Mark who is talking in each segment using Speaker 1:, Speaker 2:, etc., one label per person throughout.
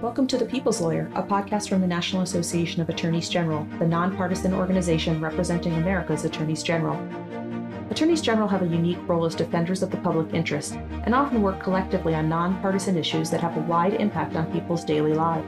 Speaker 1: Welcome to The People's Lawyer, a podcast from the National Association of Attorneys General, the nonpartisan organization representing America's attorneys general. Attorneys general have a unique role as defenders of the public interest and often work collectively on nonpartisan issues that have a wide impact on people's daily lives.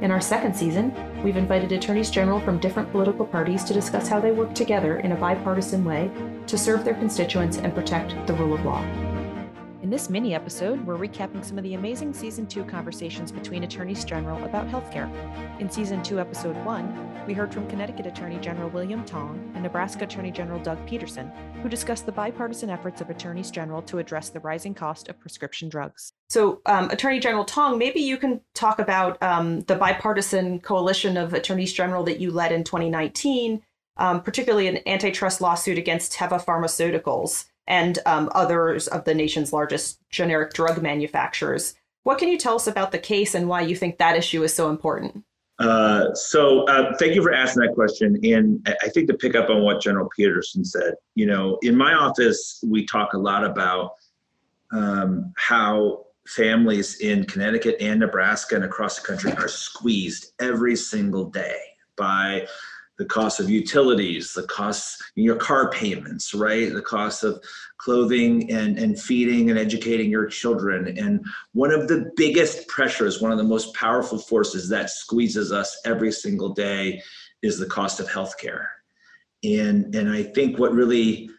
Speaker 1: In our second season, we've invited attorneys general from different political parties to discuss how they work together in a bipartisan way to serve their constituents and protect the rule of law. In this mini episode, we're recapping some of the amazing season two conversations between attorneys general about healthcare. In season two, episode one, we heard from Connecticut Attorney General William Tong and Nebraska Attorney General Doug Peterson, who discussed the bipartisan efforts of attorneys general to address the rising cost of prescription drugs. So, um, Attorney General Tong, maybe you can talk about um, the bipartisan coalition of attorneys general that you led in 2019, um, particularly an antitrust lawsuit against Teva Pharmaceuticals and um, others of the nation's largest generic drug manufacturers. What can you tell us about the case and why you think that issue is so important?
Speaker 2: Uh, so, uh, thank you for asking that question. And I think to pick up on what General Peterson said, you know, in my office, we talk a lot about um, how families in Connecticut and Nebraska and across the country are squeezed every single day by the cost of utilities, the costs, your car payments, right? The cost of clothing and, and feeding and educating your children. And one of the biggest pressures, one of the most powerful forces that squeezes us every single day is the cost of healthcare. And, and I think what really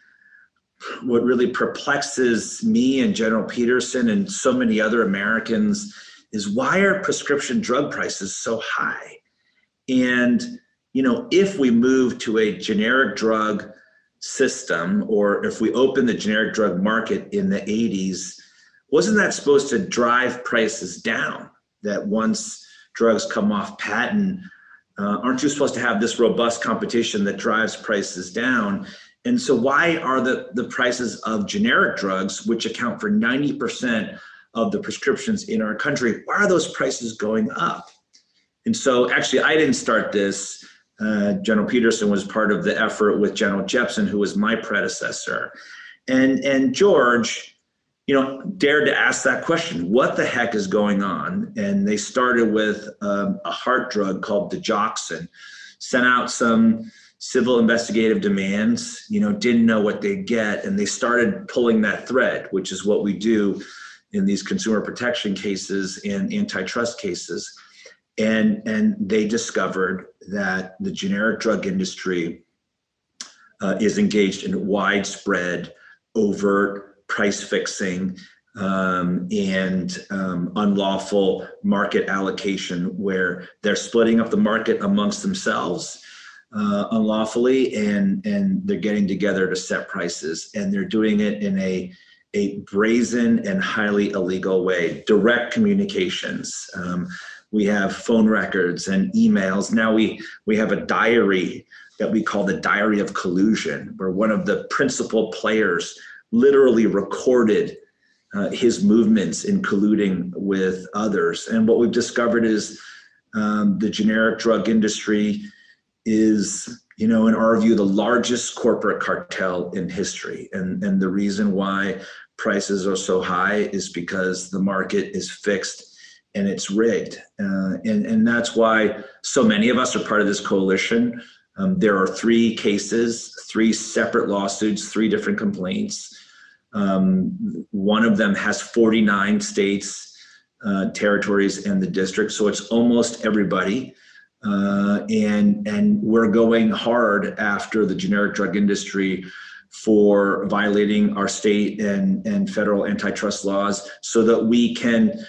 Speaker 2: what really perplexes me and General Peterson and so many other Americans is why are prescription drug prices so high? And you know, if we move to a generic drug system or if we open the generic drug market in the 80s, wasn't that supposed to drive prices down? That once drugs come off patent, uh, aren't you supposed to have this robust competition that drives prices down? And so, why are the, the prices of generic drugs, which account for 90% of the prescriptions in our country, why are those prices going up? And so, actually, I didn't start this. Uh, General Peterson was part of the effort with General Jepsen, who was my predecessor. And, and George, you know, dared to ask that question what the heck is going on? And they started with um, a heart drug called digoxin, sent out some civil investigative demands, you know, didn't know what they'd get. And they started pulling that thread, which is what we do in these consumer protection cases and antitrust cases and and they discovered that the generic drug industry uh, is engaged in widespread overt price fixing um, and um, unlawful market allocation where they're splitting up the market amongst themselves uh, unlawfully and and they're getting together to set prices and they're doing it in a a brazen and highly illegal way. Direct communications um, we have phone records and emails. Now we we have a diary that we call the diary of collusion, where one of the principal players literally recorded uh, his movements in colluding with others. And what we've discovered is um, the generic drug industry is, you know, in our view, the largest corporate cartel in history. And, and the reason why prices are so high is because the market is fixed and it's rigged. Uh, and, and that's why so many of us are part of this coalition. Um, there are three cases, three separate lawsuits, three different complaints. Um, one of them has 49 states, uh, territories, and the district. So it's almost everybody. Uh, and, and we're going hard after the generic drug industry for violating our state and, and federal antitrust laws so that we can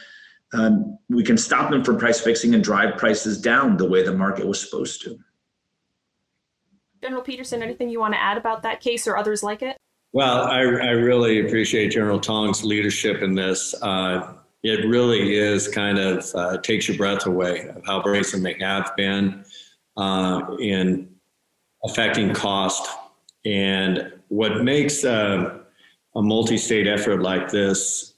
Speaker 2: um, we can stop them from price fixing and drive prices down the way the market was supposed to.
Speaker 1: General Peterson, anything you want to add about that case or others like it?
Speaker 3: Well, I, I really appreciate General Tong's leadership in this. Uh, it really is kind of uh, takes your breath away of how brazen they have been uh, in affecting cost. And what makes uh, a multi state effort like this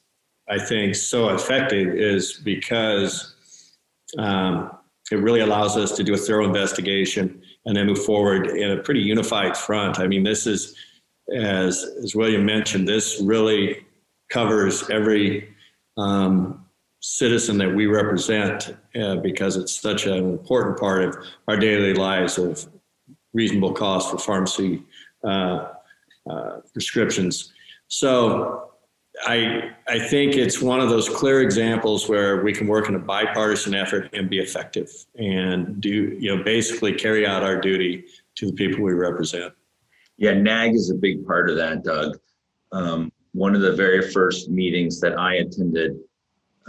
Speaker 3: I think, so effective is because um, it really allows us to do a thorough investigation and then move forward in a pretty unified front. I mean, this is, as, as William mentioned, this really covers every um, citizen that we represent uh, because it's such an important part of our daily lives of reasonable cost for pharmacy uh, uh, prescriptions. So I, I think it's one of those clear examples where we can work in a bipartisan effort and be effective and do, you know, basically carry out our duty to the people we represent.
Speaker 2: Yeah, NAAG is a big part of that, Doug. Um, one of the very first meetings that I attended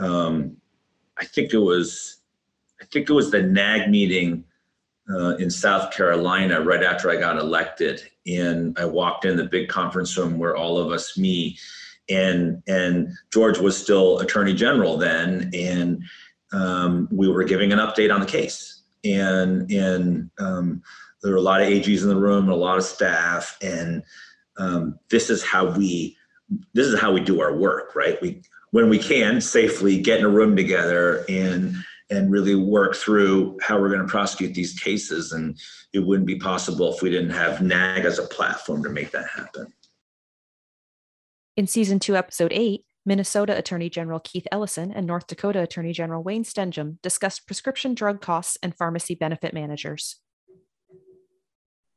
Speaker 2: um, I think it was, I think it was the NAAG meeting uh, in South Carolina right after I got elected. And I walked in the big conference room where all of us meet. And, and George was still attorney general then. And um, we were giving an update on the case. And, and um, there were a lot of AGs in the room and a lot of staff. And um, this is how we, this is how we do our work, right? We, when we can safely get in a room together and and really work through how we're going to prosecute these cases and it wouldn't be possible if we didn't have NAAG as a platform to make that happen
Speaker 1: in season 2 episode 8 Minnesota Attorney General Keith Ellison and North Dakota Attorney General Wayne Stenehjem discussed prescription drug costs and pharmacy benefit managers.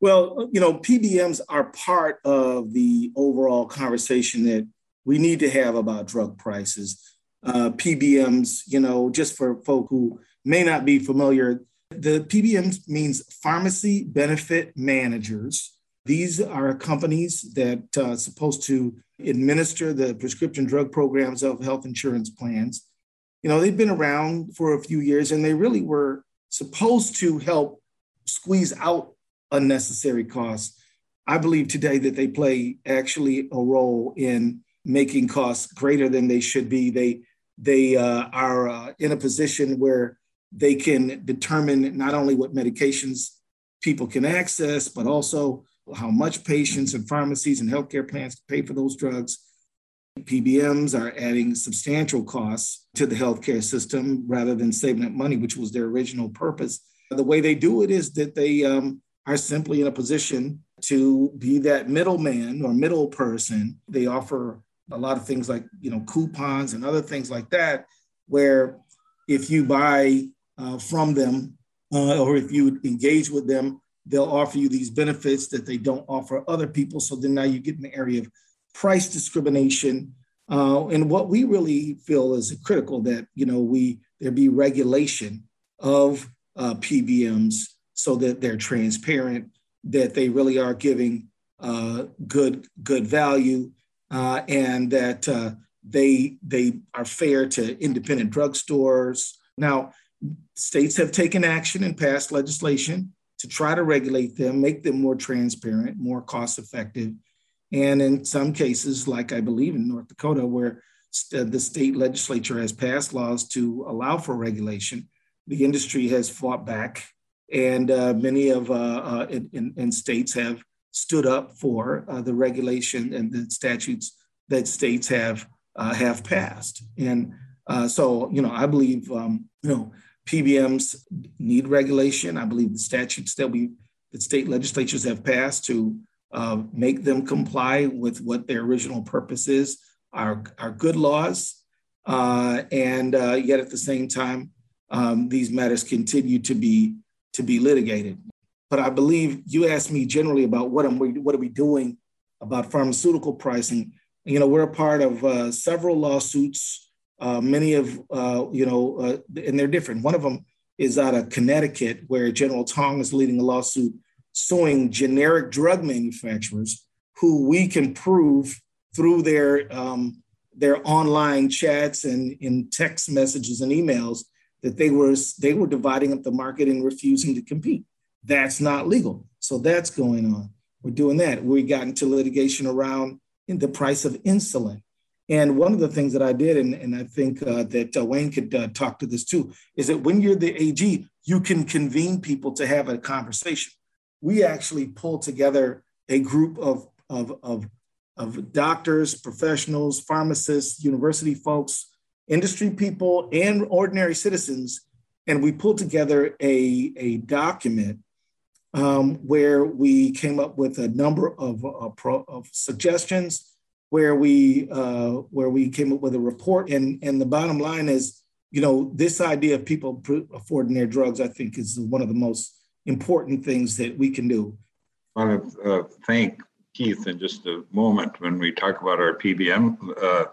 Speaker 4: Well, you know, PBMs are part of the overall conversation that we need to have about drug prices. Uh, PBMs, you know, just for folk who may not be familiar, the PBMs means pharmacy benefit managers. These are companies that are uh, supposed to administer the prescription drug programs of health insurance plans. You know, they've been around for a few years and they really were supposed to help squeeze out unnecessary costs. I believe today that they play actually a role in making costs greater than they should be. They they uh, are uh, in a position where they can determine not only what medications people can access, but also how much patients and pharmacies and healthcare plans pay for those drugs. PBMs are adding substantial costs to the healthcare system rather than saving up money, which was their original purpose. The way they do it is that they um, are simply in a position to be that middleman or middle person. They offer a lot of things like you know coupons and other things like that where if you buy uh, from them uh, or if you engage with them they'll offer you these benefits that they don't offer other people so then now you get in the area of price discrimination uh, and what we really feel is critical that you know we there be regulation of uh, pbms so that they're transparent that they really are giving uh, good good value uh, and that uh, they they are fair to independent drugstores. Now, states have taken action and passed legislation to try to regulate them, make them more transparent, more cost effective, and in some cases, like I believe in North Dakota, where st- the state legislature has passed laws to allow for regulation, the industry has fought back, and uh, many of uh, uh, in, in, in states have stood up for uh, the regulation and the statutes that states have uh, have passed. And uh, so, you know, I believe, um, you know, PBMs need regulation. I believe the statutes that we, that state legislatures have passed to uh, make them comply with what their original purpose is are, are good laws. Uh, and uh, yet at the same time, um, these matters continue to be to be litigated but I believe you asked me generally about what am we what are we doing about pharmaceutical pricing. You know, we're a part of uh, several lawsuits. Uh, many of uh, you know, uh, and they're different. One of them is out of Connecticut, where General Tong is leading a lawsuit suing generic drug manufacturers who we can prove through their um, their online chats and in text messages and emails that they were they were dividing up the market and refusing to compete. That's not legal. So that's going on. We're doing that. We got into litigation around the price of insulin. And one of the things that I did, and, and I think uh, that uh, Wayne could uh, talk to this too, is that when you're the AG, you can convene people to have a conversation. We actually pulled together a group of, of, of, of doctors, professionals, pharmacists, university folks, industry people, and ordinary citizens. And we pulled together a, a document um, where we came up with a number of, uh, pro, of suggestions, where we uh, where we came up with a report, and and the bottom line is you know, this idea of people affording their drugs, I think, is one of the most important things that we can do.
Speaker 5: I want to uh, thank Keith in just a moment when we talk about our PBM uh,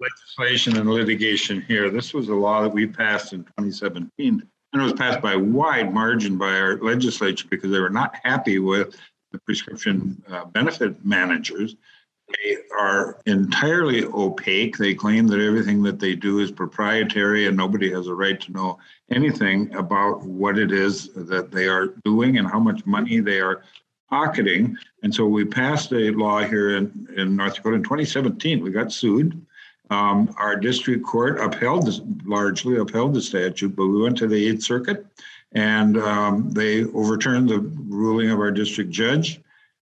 Speaker 5: legislation and litigation here. This was a law that we passed in 2017, and it was passed by a wide margin by our legislature because they were not happy with the prescription uh, benefit managers. They are entirely opaque. They claim that everything that they do is proprietary and nobody has a right to know anything about what it is that they are doing and how much money they are pocketing. And so we passed a law here in, in North Dakota in 2017. We got sued. Um, our district court upheld this, largely upheld the statute, but we went to the Eighth Circuit and um, they overturned the ruling of our district judge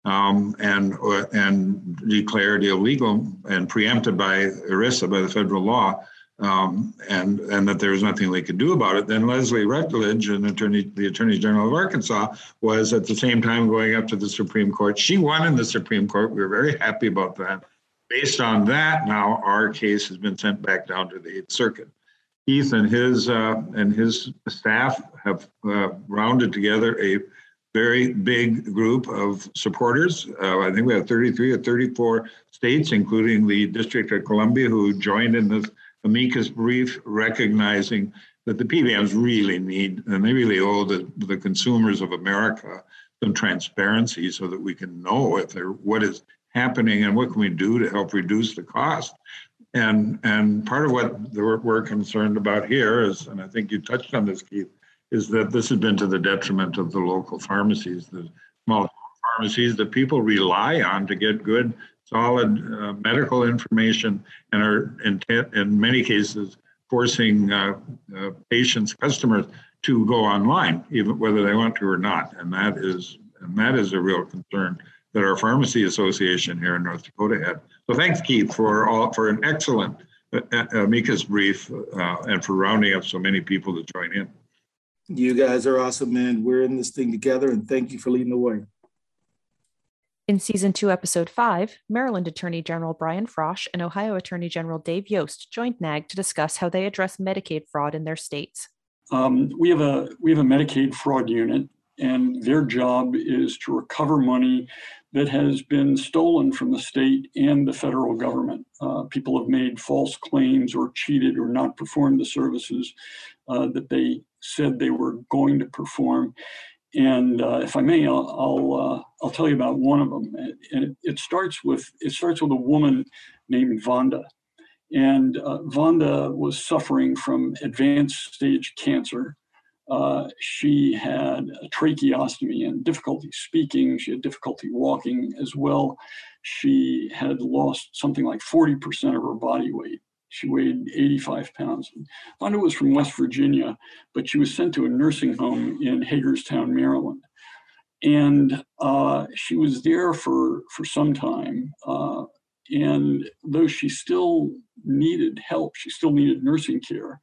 Speaker 5: um, and uh, and declared illegal and preempted by ERISA by the federal law, um, and and that there was nothing they could do about it. Then Leslie Rutledge, an attorney, the Attorney General of Arkansas, was at the same time going up to the Supreme Court. She won in the Supreme Court. We were very happy about that. Based on that, now our case has been sent back down to the Eighth Circuit. Keith and his uh, and his staff have uh, rounded together a very big group of supporters. Uh, I think we have 33 or 34 states, including the District of Columbia, who joined in this amicus brief recognizing that the PBMs really need and they really owe the, the consumers of America some transparency so that we can know if there what is happening and what can we do to help reduce the cost. And and part of what we're concerned about here is, and I think you touched on this, Keith, is that this has been to the detriment of the local pharmacies, the small pharmacies that people rely on to get good, solid uh, medical information and are in, in many cases forcing uh, uh, patients, customers to go online, even whether they want to or not. And that is and that is a real concern that our pharmacy association here in North Dakota had. So thanks, Keith, for all for an excellent uh, uh amicus brief uh, and for rounding up so many people to join in.
Speaker 4: You guys are awesome, man. We're in this thing together, and thank you for leading the way.
Speaker 1: In season two, episode five, Maryland Attorney General Brian Frosh and Ohio Attorney General Dave Yost joined NAAG to discuss how they address Medicaid fraud in their states.
Speaker 6: Um, we have a we have a Medicaid fraud unit, and their job is to recover money that has been stolen from the state and the federal government. Uh, people have made false claims or cheated or not performed the services uh, that they said they were going to perform. And uh, if I may, I'll I'll, uh, I'll, tell you about one of them. And it, it, starts with it starts with a woman named Vonda, and uh, Vonda was suffering from advanced stage cancer. Uh, she had a tracheostomy and difficulty speaking. She had difficulty walking as well. She had lost something like 40% of her body weight. She weighed 85 pounds. Vonda was from West Virginia, but she was sent to a nursing home in Hagerstown, Maryland. And uh, she was there for, for some time. Uh, and though she still needed help, she still needed nursing care,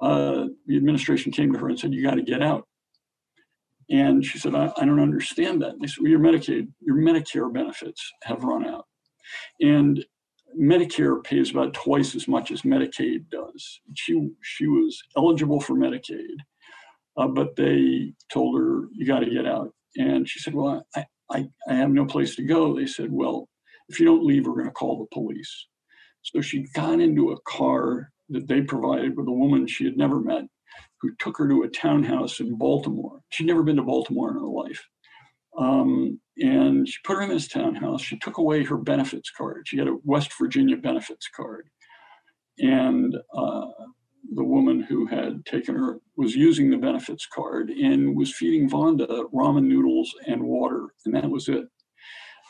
Speaker 6: uh, the administration came to her and said, You got to get out. And she said, I, I don't understand that. They said, Well, your Medicaid, your Medicare benefits have run out. And Medicare pays about twice as much as Medicaid does. She she was eligible for Medicaid, uh, but they told her you got to get out. And she said, "Well, I, I I have no place to go." They said, "Well, if you don't leave, we're going to call the police." So she got into a car that they provided with a woman she had never met, who took her to a townhouse in Baltimore. She'd never been to Baltimore in her life. Um, and she put her in this townhouse. She took away her benefits card. She had a West Virginia benefits card. And uh, the woman who had taken her was using the benefits card and was feeding Vonda ramen noodles and water, and that was it.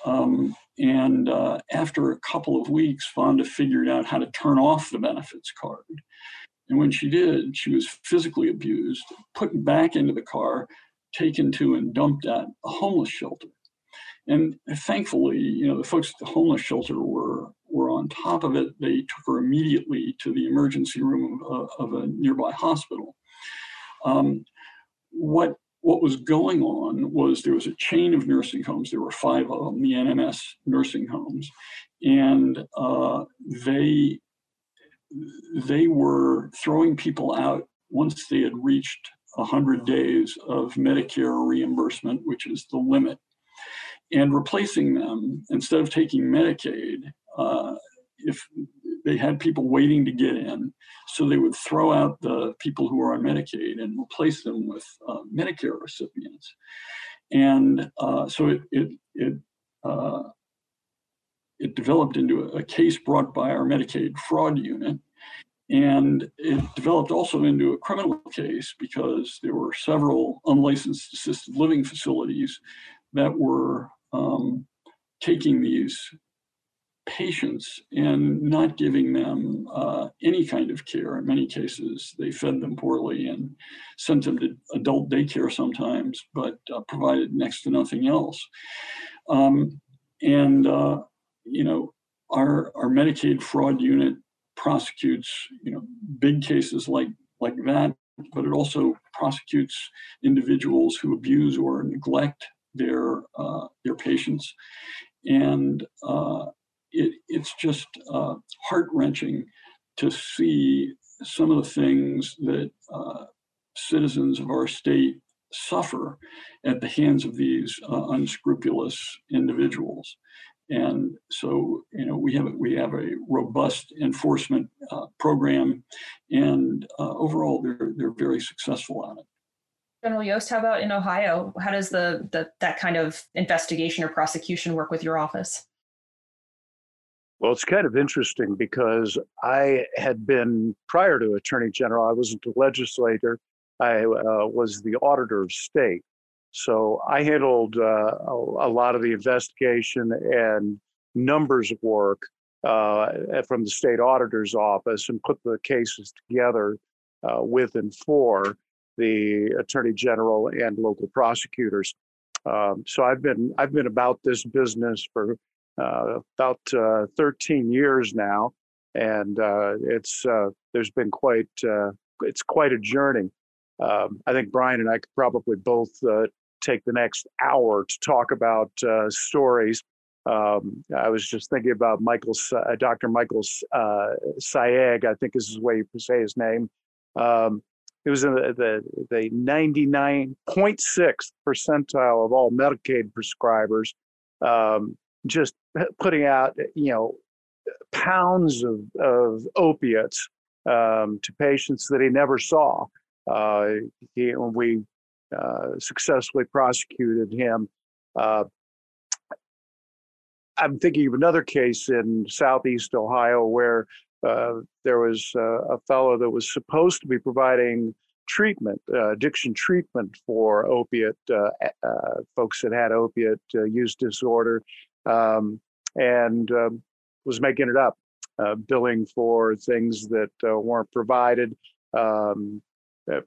Speaker 6: Um, and uh, after a couple of weeks, Vonda figured out how to turn off the benefits card. And when she did, she was physically abused, put back into the car, taken to and dumped at a homeless shelter. And thankfully, you know, the folks at the homeless shelter were were on top of it. They took her immediately to the emergency room of, of a nearby hospital. Um, what what was going on was there was a chain of nursing homes. There were five of them, the NMS nursing homes, and uh, they they were throwing people out once they had reached 100 days of Medicare reimbursement, which is the limit, and replacing them instead of taking Medicaid. Uh, if they had people waiting to get in, so they would throw out the people who were on Medicaid and replace them with uh, Medicare recipients. And uh, so it it it uh, it developed into a case brought by our Medicaid fraud unit. And it developed also into a criminal case because there were several unlicensed assisted living facilities that were um, taking these patients and not giving them uh, any kind of care. In many cases, they fed them poorly and sent them to adult daycare sometimes, but uh, provided next to nothing else. Um, and uh, you know, our our Medicaid fraud unit prosecutes you know big cases like like that, but it also prosecutes individuals who abuse or neglect their uh, their patients, and uh, it, it's just uh, heart wrenching to see some of the things that uh, citizens of our state suffer at the hands of these uh, unscrupulous individuals. And so, you know, we have we have a robust enforcement uh, program, and overall, they're they're very successful on it.
Speaker 1: General Yost, how about in Ohio? How does the, the that kind of investigation or prosecution work with your office?
Speaker 7: Well, it's kind of interesting because I had been prior to Attorney General. I wasn't a legislator. I uh, was the auditor of state. So I handled uh, a, a, lot of the investigation and numbers work uh, from the state auditor's office and put the cases together uh, with and for the attorney general and local prosecutors. Um, so I've been I've been about this business for uh, about uh, 13 years now, and uh, it's there's been quite it's quite a journey. Um, I think Brian and I could probably both uh, take the next hour to talk about uh, stories. Um, I was just thinking about Michael, uh, Dr. Michael uh, Sayegh, I think is the way you say his name. Um, it was in the, the, the 99.6 percentile of all Medicaid prescribers, um, just putting out, you know, pounds of, of opiates um, to patients that he never saw. Uh, he, when we uh, successfully prosecuted him. Uh, I'm thinking of another case in Southeast Ohio where there was uh, a fellow that was supposed to be providing treatment, uh, addiction treatment for opiate folks that had opiate use disorder, um, and um, was making it up, billing for things that weren't provided. Um, uh,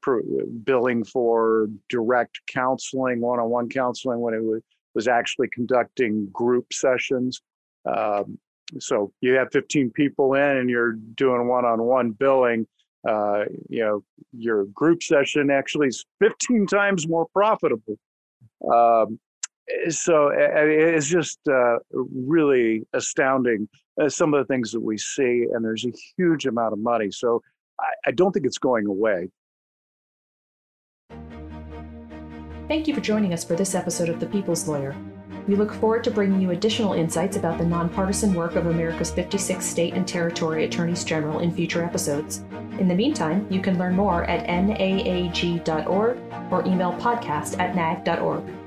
Speaker 7: billing for direct counseling, one-on-one counseling when it was, was actually conducting group sessions. Um, so you have 15 people in and you're doing one-on-one billing. Uh, you know, your group session actually is 15 times more profitable. Um, so it's just uh, really astounding uh, some of the things that we see, and there's a huge amount of money. So I, I don't think it's going away.
Speaker 1: Thank you for joining us for this episode of The People's Lawyer. We look forward to bringing you additional insights about the nonpartisan work of America's 56 state and territory attorneys general in future episodes. In the meantime, you can learn more at naag.org or email podcast at naag.org.